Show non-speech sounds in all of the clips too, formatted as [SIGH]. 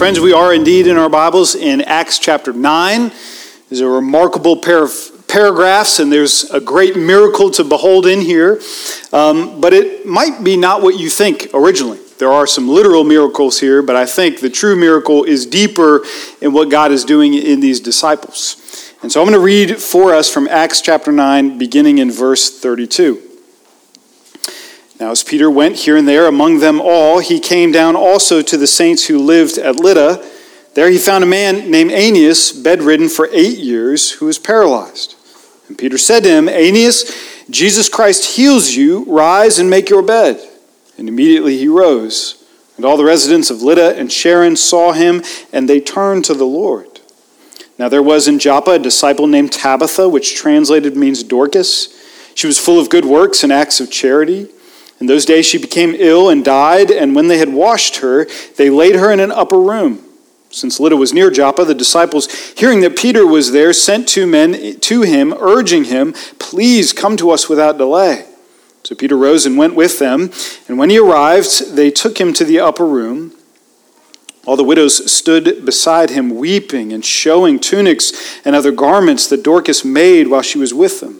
Friends, we are indeed in our Bibles in Acts chapter 9. There's a remarkable pair of paragraphs, and there's a great miracle to behold in here. Um, but it might be not what you think originally. There are some literal miracles here, but I think the true miracle is deeper in what God is doing in these disciples. And so I'm going to read for us from Acts chapter 9, beginning in verse 32. Now, as Peter went here and there among them all, he came down also to the saints who lived at Lydda. There he found a man named Aeneas, bedridden for eight years, who was paralyzed. And Peter said to him, Aeneas, Jesus Christ heals you. Rise and make your bed. And immediately he rose. And all the residents of Lydda and Sharon saw him, and they turned to the Lord. Now there was in Joppa a disciple named Tabitha, which translated means Dorcas. She was full of good works and acts of charity. In those days she became ill and died, and when they had washed her, they laid her in an upper room. Since Lydda was near Joppa, the disciples, hearing that Peter was there, sent two men to him, urging him, Please come to us without delay. So Peter rose and went with them, and when he arrived, they took him to the upper room. All the widows stood beside him, weeping and showing tunics and other garments that Dorcas made while she was with them.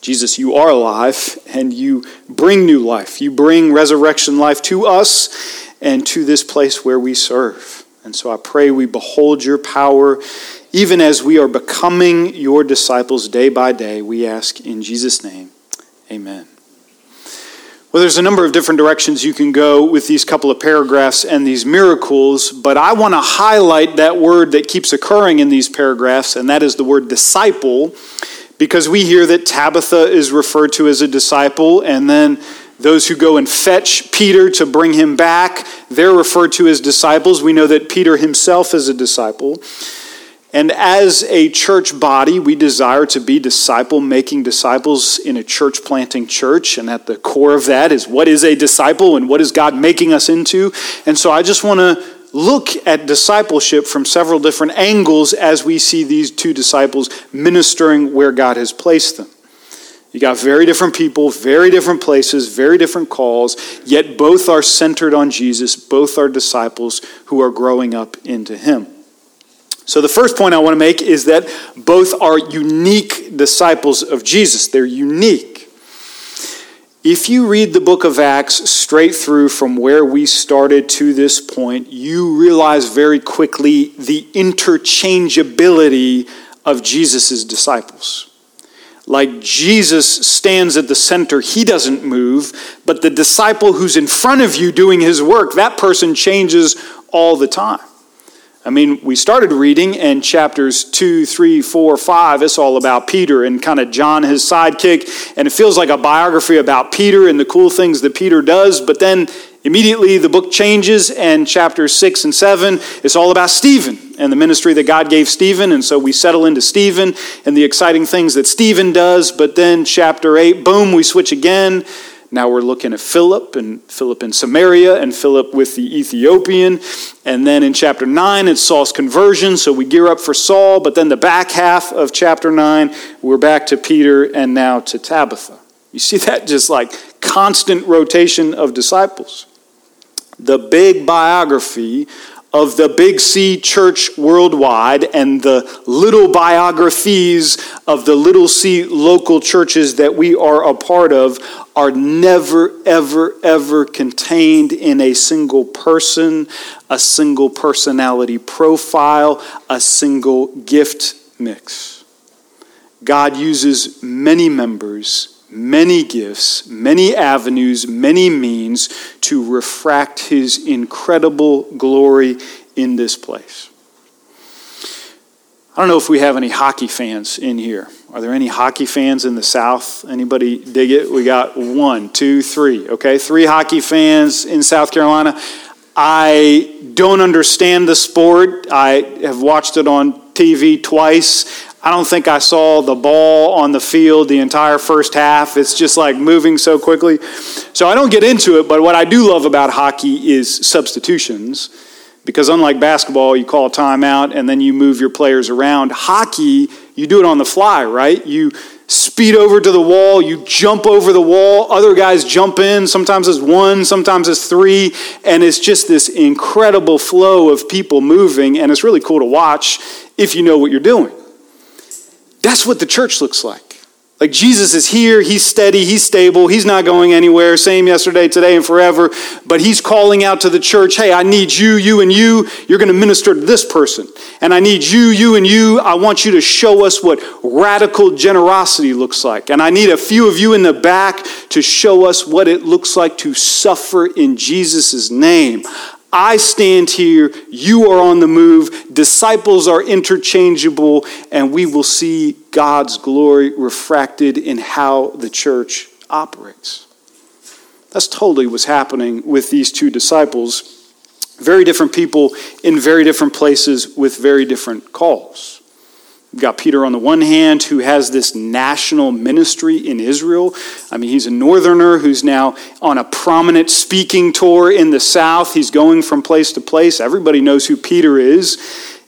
Jesus, you are alive and you bring new life. You bring resurrection life to us and to this place where we serve. And so I pray we behold your power even as we are becoming your disciples day by day. We ask in Jesus' name, amen. Well, there's a number of different directions you can go with these couple of paragraphs and these miracles, but I want to highlight that word that keeps occurring in these paragraphs, and that is the word disciple because we hear that Tabitha is referred to as a disciple, and then those who go and fetch Peter to bring him back, they're referred to as disciples. We know that Peter himself is a disciple. And as a church body, we desire to be disciple making disciples in a church planting church. And at the core of that is what is a disciple and what is God making us into? And so I just want to look at discipleship from several different angles as we see these two disciples ministering where God has placed them. You got very different people, very different places, very different calls, yet both are centered on Jesus. Both are disciples who are growing up into Him. So, the first point I want to make is that both are unique disciples of Jesus. They're unique. If you read the book of Acts straight through from where we started to this point, you realize very quickly the interchangeability of Jesus' disciples. Like Jesus stands at the center, he doesn't move, but the disciple who's in front of you doing his work, that person changes all the time. I mean, we started reading in chapters 2, 3, 4, 5. It's all about Peter and kind of John, his sidekick. And it feels like a biography about Peter and the cool things that Peter does. But then immediately the book changes, and chapters 6 and 7, it's all about Stephen and the ministry that God gave Stephen. And so we settle into Stephen and the exciting things that Stephen does. But then chapter 8, boom, we switch again now we're looking at Philip and Philip in Samaria and Philip with the Ethiopian. And then in chapter 9, it's Saul's conversion. So we gear up for Saul. But then the back half of chapter 9, we're back to Peter and now to Tabitha. You see that just like constant rotation of disciples. The big biography of the Big C church worldwide and the little biographies of the little c local churches that we are a part of are never, ever, ever contained in a single person, a single personality profile, a single gift mix. God uses many members many gifts, many avenues, many means to refract his incredible glory in this place. I don't know if we have any hockey fans in here. Are there any hockey fans in the South? Anybody dig it? We got one, two, three. Okay, three hockey fans in South Carolina. I don't understand the sport. I have watched it on TV twice. I don't think I saw the ball on the field the entire first half. It's just like moving so quickly. So I don't get into it, but what I do love about hockey is substitutions. Because unlike basketball, you call a timeout and then you move your players around. Hockey, you do it on the fly, right? You speed over to the wall, you jump over the wall, other guys jump in, sometimes it's one, sometimes it's three, and it's just this incredible flow of people moving, and it's really cool to watch if you know what you're doing. That's what the church looks like. Like Jesus is here, he's steady, he's stable, he's not going anywhere, same yesterday, today, and forever. But he's calling out to the church, hey, I need you, you, and you. You're going to minister to this person. And I need you, you, and you. I want you to show us what radical generosity looks like. And I need a few of you in the back to show us what it looks like to suffer in Jesus' name. I stand here, you are on the move, disciples are interchangeable, and we will see God's glory refracted in how the church operates. That's totally what's happening with these two disciples. Very different people in very different places with very different calls. We've got Peter on the one hand, who has this national ministry in Israel. I mean, he's a northerner who's now on a prominent speaking tour in the south. He's going from place to place. Everybody knows who Peter is.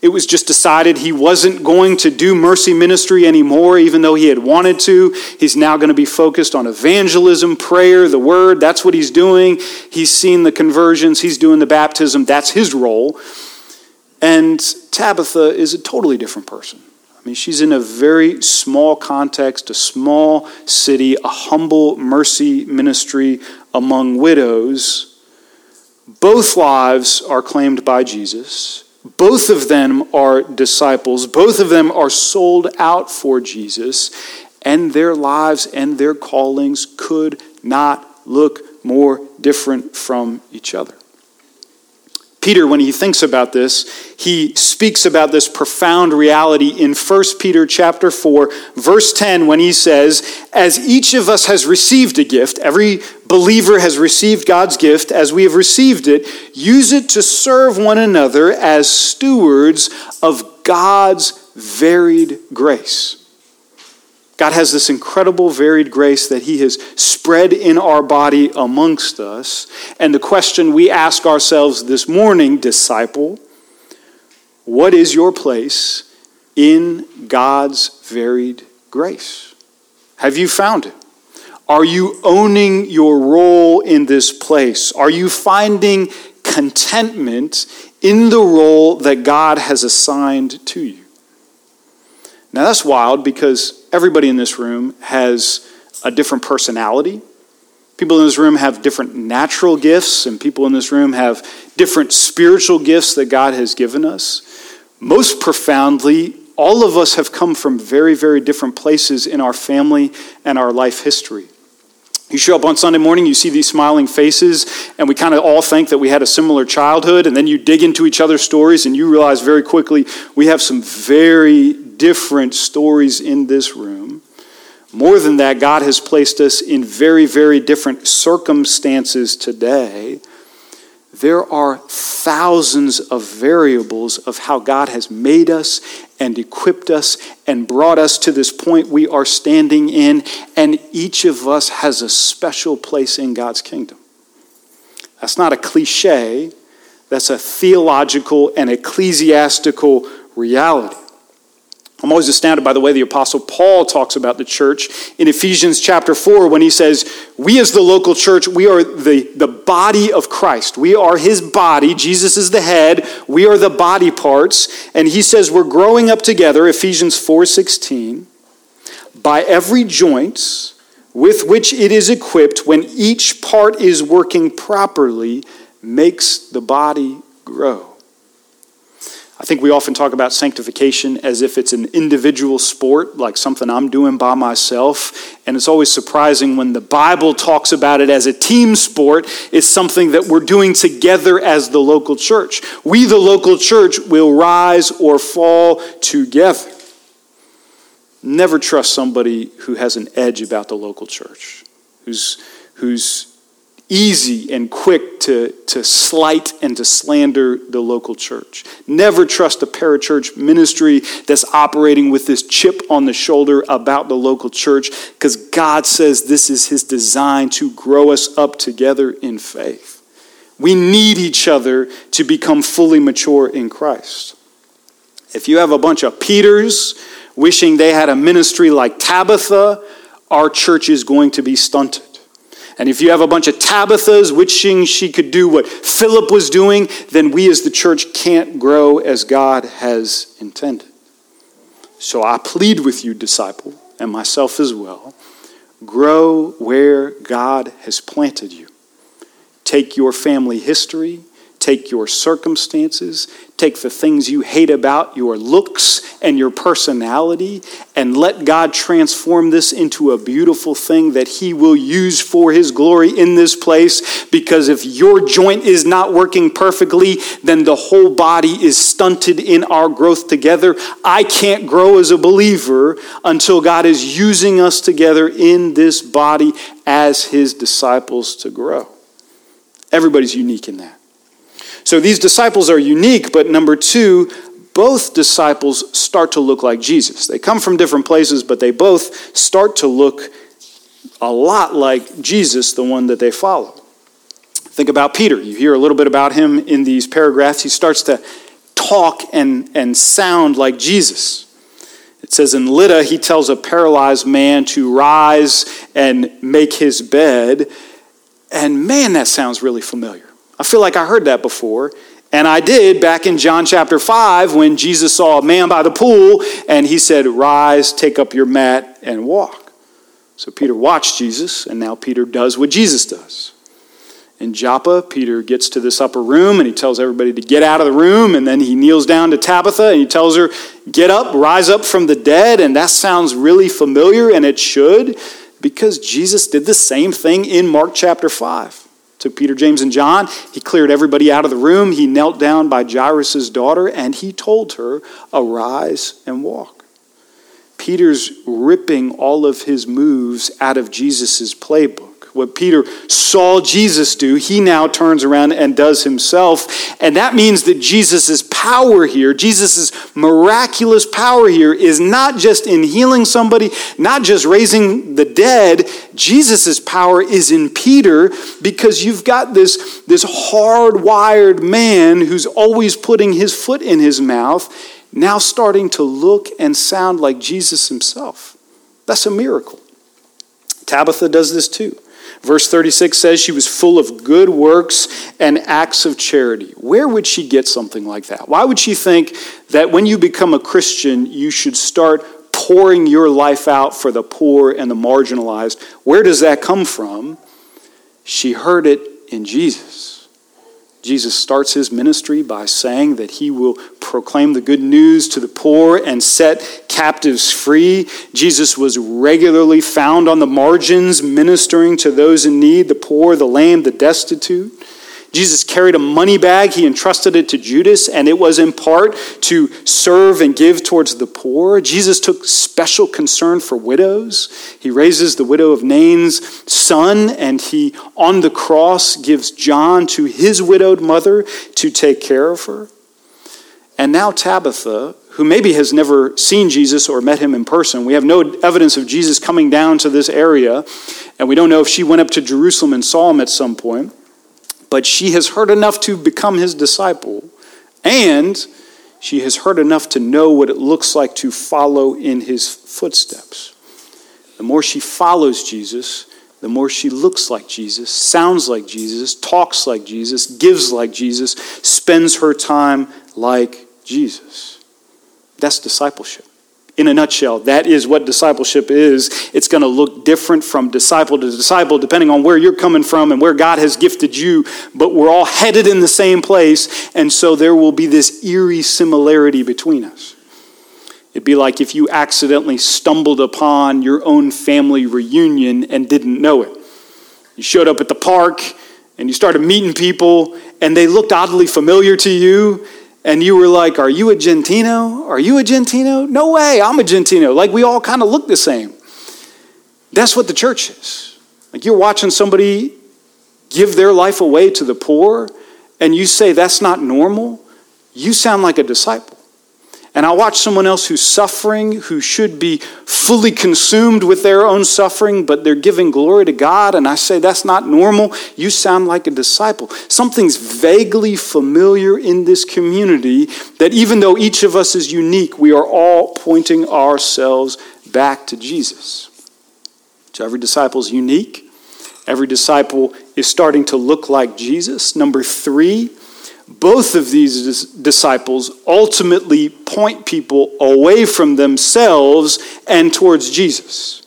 It was just decided he wasn't going to do mercy ministry anymore, even though he had wanted to. He's now going to be focused on evangelism, prayer, the word. That's what he's doing. He's seen the conversions, he's doing the baptism. That's his role. And Tabitha is a totally different person. I mean, she's in a very small context, a small city, a humble mercy ministry among widows. Both lives are claimed by Jesus. Both of them are disciples. Both of them are sold out for Jesus. And their lives and their callings could not look more different from each other. Peter, when he thinks about this, he speaks about this profound reality in 1 Peter chapter 4, verse 10, when he says, As each of us has received a gift, every believer has received God's gift, as we have received it, use it to serve one another as stewards of God's varied grace. God has this incredible varied grace that He has spread in our body amongst us. And the question we ask ourselves this morning, disciple, what is your place in God's varied grace? Have you found it? Are you owning your role in this place? Are you finding contentment in the role that God has assigned to you? Now that's wild because everybody in this room has a different personality. People in this room have different natural gifts, and people in this room have different spiritual gifts that God has given us. Most profoundly, all of us have come from very, very different places in our family and our life history. You show up on Sunday morning, you see these smiling faces, and we kind of all think that we had a similar childhood, and then you dig into each other's stories, and you realize very quickly we have some very different stories in this room. More than that, God has placed us in very, very different circumstances today. There are thousands of variables of how God has made us and equipped us and brought us to this point we are standing in, and each of us has a special place in God's kingdom. That's not a cliche, that's a theological and ecclesiastical reality. I'm always astounded by the way the Apostle Paul talks about the church in Ephesians chapter 4 when he says, We as the local church, we are the, the body of Christ. We are his body. Jesus is the head. We are the body parts. And he says we're growing up together, Ephesians 4:16, by every joint with which it is equipped, when each part is working properly, makes the body grow. I think we often talk about sanctification as if it's an individual sport, like something I'm doing by myself. And it's always surprising when the Bible talks about it as a team sport, it's something that we're doing together as the local church. We, the local church, will rise or fall together. Never trust somebody who has an edge about the local church, who's, who's easy and quick to, to slight and to slander the local church. Never trust a parachurch ministry that's operating with this chip on the shoulder about the local church because God says this is His design to grow us up together in faith. We need each other to become fully mature in Christ. If you have a bunch of Peters wishing they had a ministry like Tabitha, our church is going to be stunted. And if you have a bunch of Tabithas wishing she could do what Philip was doing, then we as the church can't grow as God has intended. So I plead with you, disciple, and myself as well grow where God has planted you. Take your family history, Take your circumstances, take the things you hate about your looks and your personality, and let God transform this into a beautiful thing that He will use for His glory in this place. Because if your joint is not working perfectly, then the whole body is stunted in our growth together. I can't grow as a believer until God is using us together in this body as His disciples to grow. Everybody's unique in that. So these disciples are unique, but number two, both disciples start to look like Jesus. They come from different places, but they both start to look a lot like Jesus, the one that they follow. Think about Peter. You hear a little bit about him in these paragraphs. He starts to talk and, and sound like Jesus. It says in Lydda, he tells a paralyzed man to rise and make his bed. And man, that sounds really familiar. I feel like I heard that before. And I did back in John chapter 5 when Jesus saw a man by the pool and he said, Rise, take up your mat, and walk. So Peter watched Jesus, and now Peter does what Jesus does. In Joppa, Peter gets to this upper room and he tells everybody to get out of the room. And then he kneels down to Tabitha and he tells her, Get up, rise up from the dead. And that sounds really familiar, and it should, because Jesus did the same thing in Mark chapter 5 took Peter, James, and John. He cleared everybody out of the room. He knelt down by Jairus' daughter and he told her, Arise and walk. Peter's ripping all of his moves out of Jesus' playbook what Peter saw Jesus do, he now turns around and does himself. And that means that Jesus' power here, Jesus' miraculous power here, is not just in healing somebody, not just raising the dead. Jesus' power is in Peter because you've got this, this hardwired man who's always putting his foot in his mouth, now starting to look and sound like Jesus himself. That's a miracle. Tabitha does this too. Verse 36 says she was full of good works and acts of charity. Where would she get something like that? Why would she think that when you become a Christian, you should start pouring your life out for the poor and the marginalized? Where does that come from? She heard it in Jesus. Jesus starts his ministry by saying that he will proclaim the good news to the poor and set captives free. Jesus was regularly found on the margins, ministering to those in need the poor, the lame, the destitute. Jesus carried a money bag. He entrusted it to Judas, and it was in part to serve and give towards the poor. Jesus took special concern for widows. He raises the widow of Nain's son, and he, on the cross, gives John to his widowed mother to take care of her. And now Tabitha, who maybe has never seen Jesus or met him in person, we have no evidence of Jesus coming down to this area, and we don't know if she went up to Jerusalem and saw him at some point but she has heard enough to become his disciple, and she has heard enough to know what it looks like to follow in his footsteps. The more she follows Jesus, the more she looks like Jesus, sounds like Jesus, talks like Jesus, gives like Jesus, spends her time like Jesus. That's discipleship in a nutshell, that is what discipleship is. It's going to look different from disciple to disciple, depending on where you're coming from and where God has gifted you, but we're all headed in the same place, and so there will be this eerie similarity between us. It'd be like if you accidentally stumbled upon your own family reunion and didn't know it. You showed up at the park and you started meeting people, and they looked oddly familiar to you and you were like, Are you a Gentino? Are you a Gentino? No way, I'm a Gentino. Like we all kind of look the same. That's what the church is. Like you're watching somebody give their life away to the poor, and you say that's not normal, you sound like a disciple. And I watch someone else who's suffering, who should be fully consumed with their own suffering, but they're giving glory to God, and I say that's not normal. You sound like a disciple. Something's vaguely familiar in this community that even though each of us is unique, we are all pointing ourselves back to Jesus. So every disciple is unique. Every disciple is starting to look like Jesus. Number three, both of these disciples ultimately point people away from themselves and towards Jesus.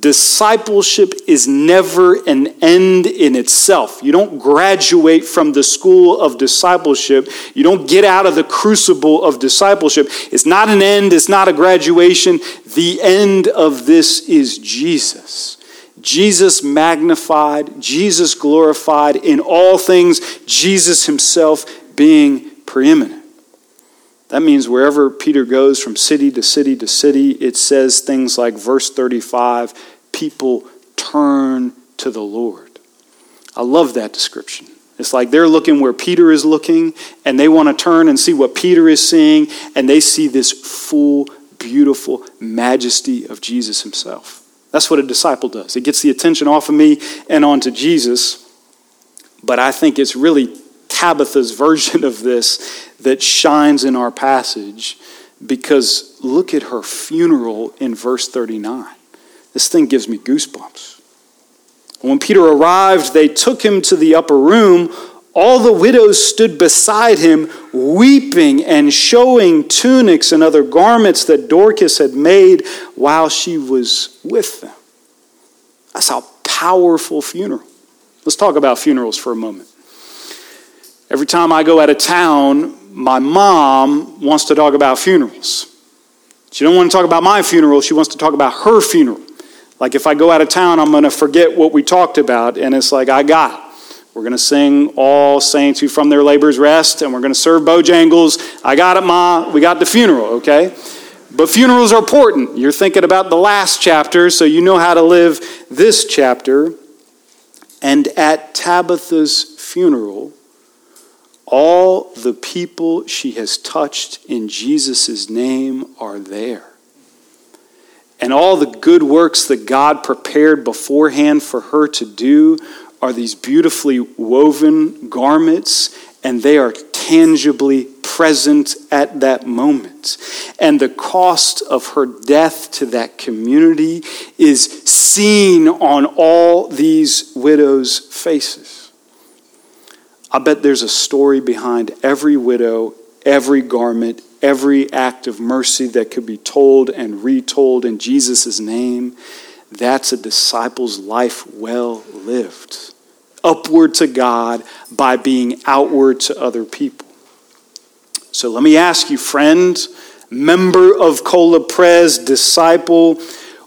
Discipleship is never an end in itself. You don't graduate from the school of discipleship. You don't get out of the crucible of discipleship. It's not an end, it's not a graduation. The end of this is Jesus. Jesus magnified, Jesus glorified in all things, Jesus himself being preeminent. That means wherever Peter goes from city to city to city, it says things like verse 35 people turn to the Lord. I love that description. It's like they're looking where Peter is looking, and they want to turn and see what Peter is seeing, and they see this full, beautiful majesty of Jesus himself. That's what a disciple does. It gets the attention off of me and onto Jesus. But I think it's really Tabitha's [LAUGHS] version of this that shines in our passage because look at her funeral in verse 39. This thing gives me goosebumps. When Peter arrived, they took him to the upper room. All the widows stood beside him, weeping and showing tunics and other garments that Dorcas had made while she was with them. That's a powerful funeral. Let's talk about funerals for a moment. Every time I go out of town, my mom wants to talk about funerals. She don't want to talk about my funeral, she wants to talk about her funeral. Like if I go out of town, I'm going to forget what we talked about and it's like I got it. We're going to sing all saints who from their labors rest, and we're going to serve Bojangles. I got it, Ma. We got the funeral, okay? But funerals are important. You're thinking about the last chapter, so you know how to live this chapter. And at Tabitha's funeral, all the people she has touched in Jesus' name are there. And all the good works that God prepared beforehand for her to do are these beautifully woven garments, and they are tangibly present at that moment. And the cost of her death to that community is seen on all these widows' faces. I bet there's a story behind every widow, every garment, every act of mercy that could be told and retold in Jesus' name. That's a disciple's life well lived. Upward to God by being outward to other people. So let me ask you, friend, member of Cola disciple,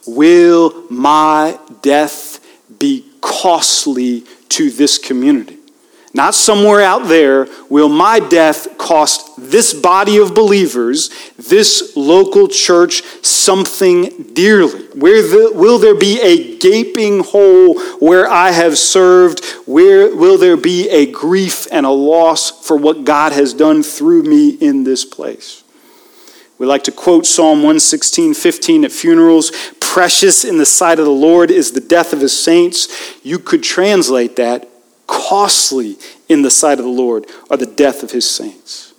will my death be costly to this community? Not somewhere out there, will my death cost this body of believers, this local church, something dearly? Where the, will there be a gaping hole where I have served? Where will there be a grief and a loss for what God has done through me in this place? We like to quote Psalm 116, 15 at funerals. Precious in the sight of the Lord is the death of his saints. You could translate that costly in the sight of the Lord are the death of his saints.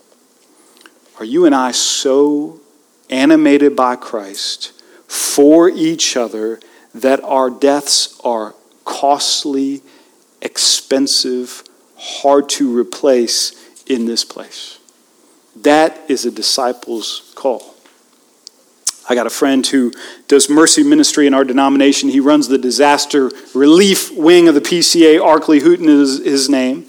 Are you and I so animated by Christ for each other that our deaths are costly, expensive, hard to replace in this place? That is a disciple's call. I got a friend who does mercy ministry in our denomination. He runs the disaster relief wing of the PCA. Arklie Hooten is his name.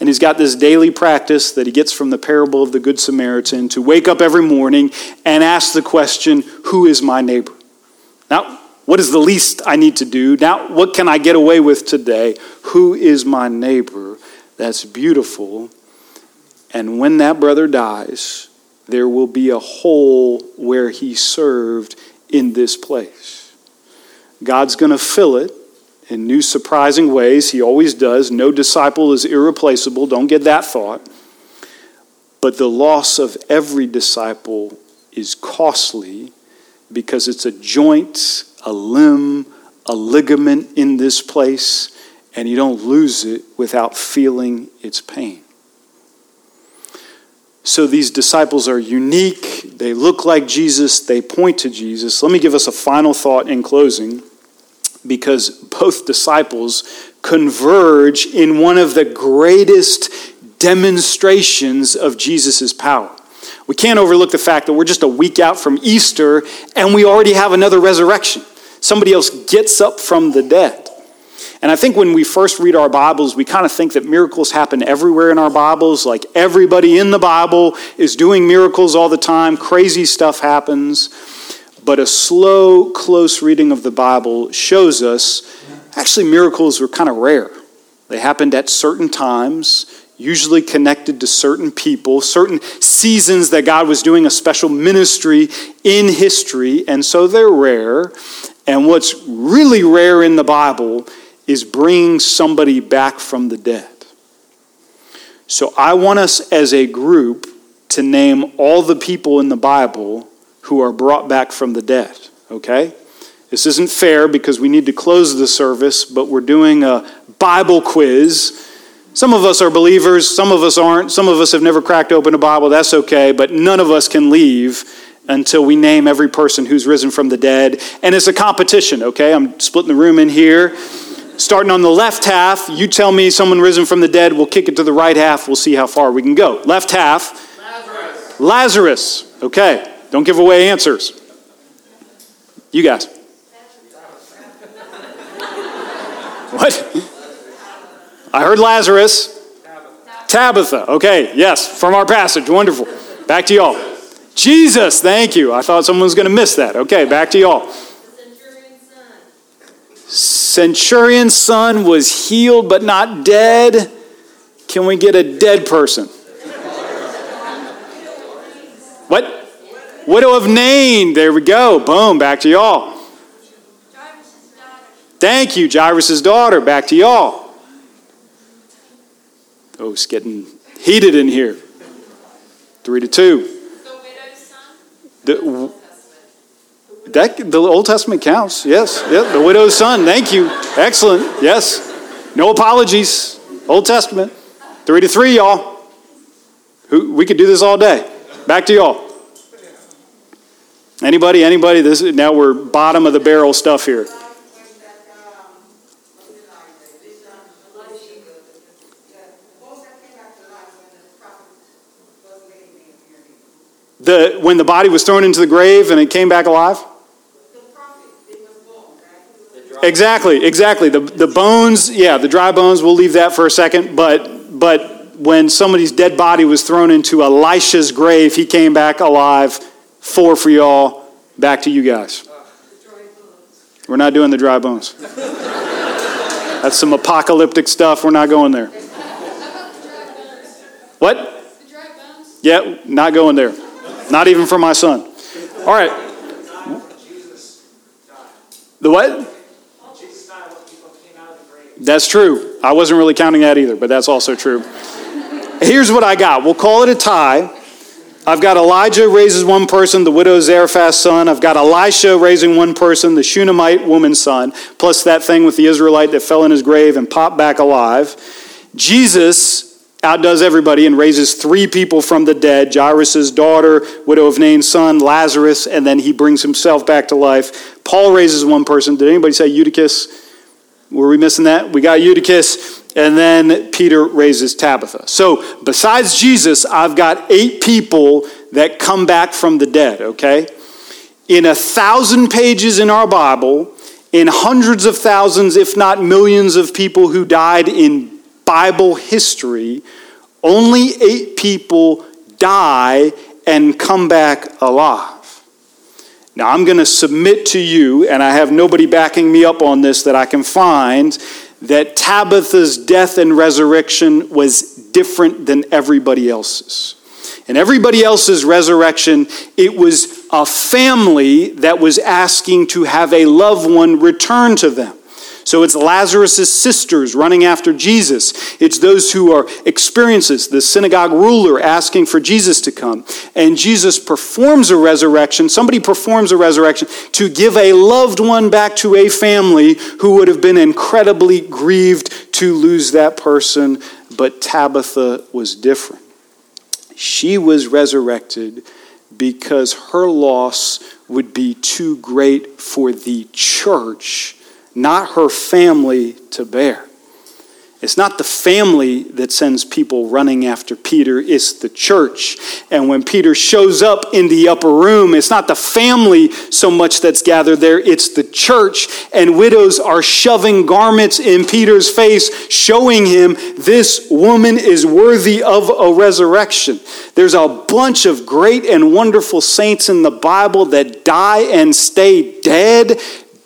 And he's got this daily practice that he gets from the parable of the Good Samaritan to wake up every morning and ask the question, Who is my neighbor? Now, what is the least I need to do? Now, what can I get away with today? Who is my neighbor? That's beautiful. And when that brother dies, there will be a hole where he served in this place. God's going to fill it in new, surprising ways. He always does. No disciple is irreplaceable. Don't get that thought. But the loss of every disciple is costly because it's a joint, a limb, a ligament in this place, and you don't lose it without feeling its pain. So these disciples are unique. They look like Jesus. They point to Jesus. Let me give us a final thought in closing because both disciples converge in one of the greatest demonstrations of Jesus' power. We can't overlook the fact that we're just a week out from Easter and we already have another resurrection. Somebody else gets up from the dead. And I think when we first read our Bibles, we kind of think that miracles happen everywhere in our Bibles. Like everybody in the Bible is doing miracles all the time, crazy stuff happens. But a slow, close reading of the Bible shows us actually miracles were kind of rare. They happened at certain times, usually connected to certain people, certain seasons that God was doing a special ministry in history, and so they're rare. And what's really rare in the Bible is bringing somebody back from the dead. So I want us as a group to name all the people in the Bible who are brought back from the dead, okay? This isn't fair because we need to close the service, but we're doing a Bible quiz. Some of us are believers, some of us aren't. Some of us have never cracked open a Bible, that's okay, but none of us can leave until we name every person who's risen from the dead. And it's a competition, okay? I'm splitting the room in here. Starting on the left half, you tell me someone risen from the dead, we'll kick it to the right half, we'll see how far we can go. Left half, Lazarus. Lazarus. Okay, don't give away answers. You guys. [LAUGHS] what? I heard Lazarus. Tabitha. Tabitha. Okay, yes, from our passage. Wonderful. Back to y'all. Jesus, thank you. I thought someone was going to miss that. Okay, back to y'all centurion's son was healed but not dead. Can we get a dead person? what? Widow of Nain. There we go. Boom. Back to y'all. Thank you, Jairus' daughter. Back to y'all. Oh, it's getting heated in here. Three to two. The widow's son? The, that, the Old Testament counts. Yes. Yep. The widow's son. Thank you. Excellent. Yes. No apologies. Old Testament. Three to three, y'all. Who, we could do this all day. Back to y'all. Anybody? Anybody? This is, now we're bottom of the barrel stuff here. The, when the body was thrown into the grave and it came back alive? Exactly, exactly. The, the bones, yeah, the dry bones, we'll leave that for a second. But, but when somebody's dead body was thrown into Elisha's grave, he came back alive. Four for y'all. Back to you guys. We're not doing the dry bones. That's some apocalyptic stuff. We're not going there. What? The dry bones? Yeah, not going there. Not even for my son. All right. The what? That's true. I wasn't really counting that either, but that's also true. Here's what I got. We'll call it a tie. I've got Elijah raises one person, the widow Zarephath's son. I've got Elisha raising one person, the Shunammite woman's son, plus that thing with the Israelite that fell in his grave and popped back alive. Jesus outdoes everybody and raises three people from the dead Jairus' daughter, widow of Nain's son, Lazarus, and then he brings himself back to life. Paul raises one person. Did anybody say Eutychus? Were we missing that? We got Eutychus, and then Peter raises Tabitha. So, besides Jesus, I've got eight people that come back from the dead, okay? In a thousand pages in our Bible, in hundreds of thousands, if not millions, of people who died in Bible history, only eight people die and come back alive. Now, I'm going to submit to you, and I have nobody backing me up on this that I can find, that Tabitha's death and resurrection was different than everybody else's. And everybody else's resurrection, it was a family that was asking to have a loved one return to them. So it's Lazarus' sisters running after Jesus. It's those who are experiences, the synagogue ruler asking for Jesus to come. And Jesus performs a resurrection. Somebody performs a resurrection to give a loved one back to a family who would have been incredibly grieved to lose that person. But Tabitha was different. She was resurrected because her loss would be too great for the church not her family to bear. It's not the family that sends people running after Peter, it's the church. And when Peter shows up in the upper room, it's not the family so much that's gathered there, it's the church. And widows are shoving garments in Peter's face, showing him this woman is worthy of a resurrection. There's a bunch of great and wonderful saints in the Bible that die and stay dead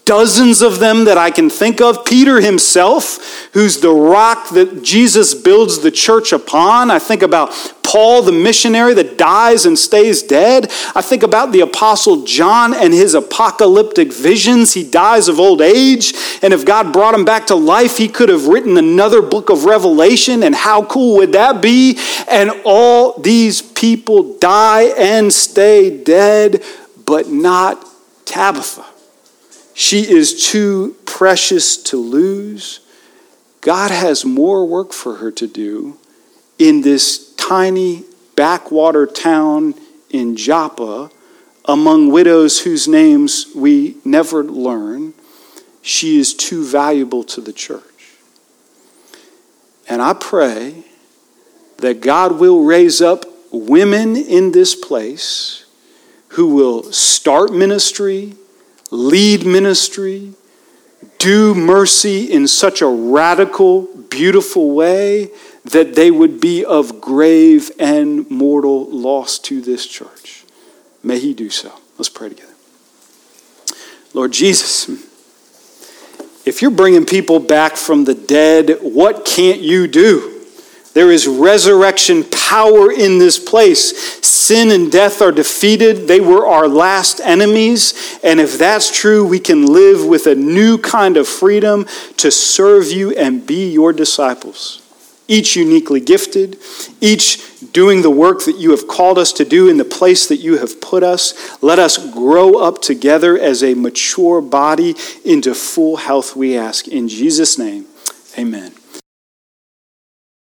dozens of them that I can think of. Peter himself, who's the rock that Jesus builds the church upon. I think about Paul, the missionary that dies and stays dead. I think about the apostle John and his apocalyptic visions. He dies of old age, and if God brought him back to life, he could have written another book of Revelation, and how cool would that be? And all these people die and stay dead, but not Tabitha. She is too precious to lose. God has more work for her to do in this tiny backwater town in Joppa among widows whose names we never learn. She is too valuable to the church. And I pray that God will raise up women in this place who will start ministry lead ministry, do mercy in such a radical, beautiful way that they would be of grave and mortal loss to this church. May He do so. Let's pray together. Lord Jesus, if you're bringing people back from the dead, what can't you do? There is resurrection power in this place. Sin and death are defeated. They were our last enemies. And if that's true, we can live with a new kind of freedom to serve you and be your disciples. Each uniquely gifted, each doing the work that you have called us to do in the place that you have put us. Let us grow up together as a mature body into full health, we ask. In Jesus' name, amen.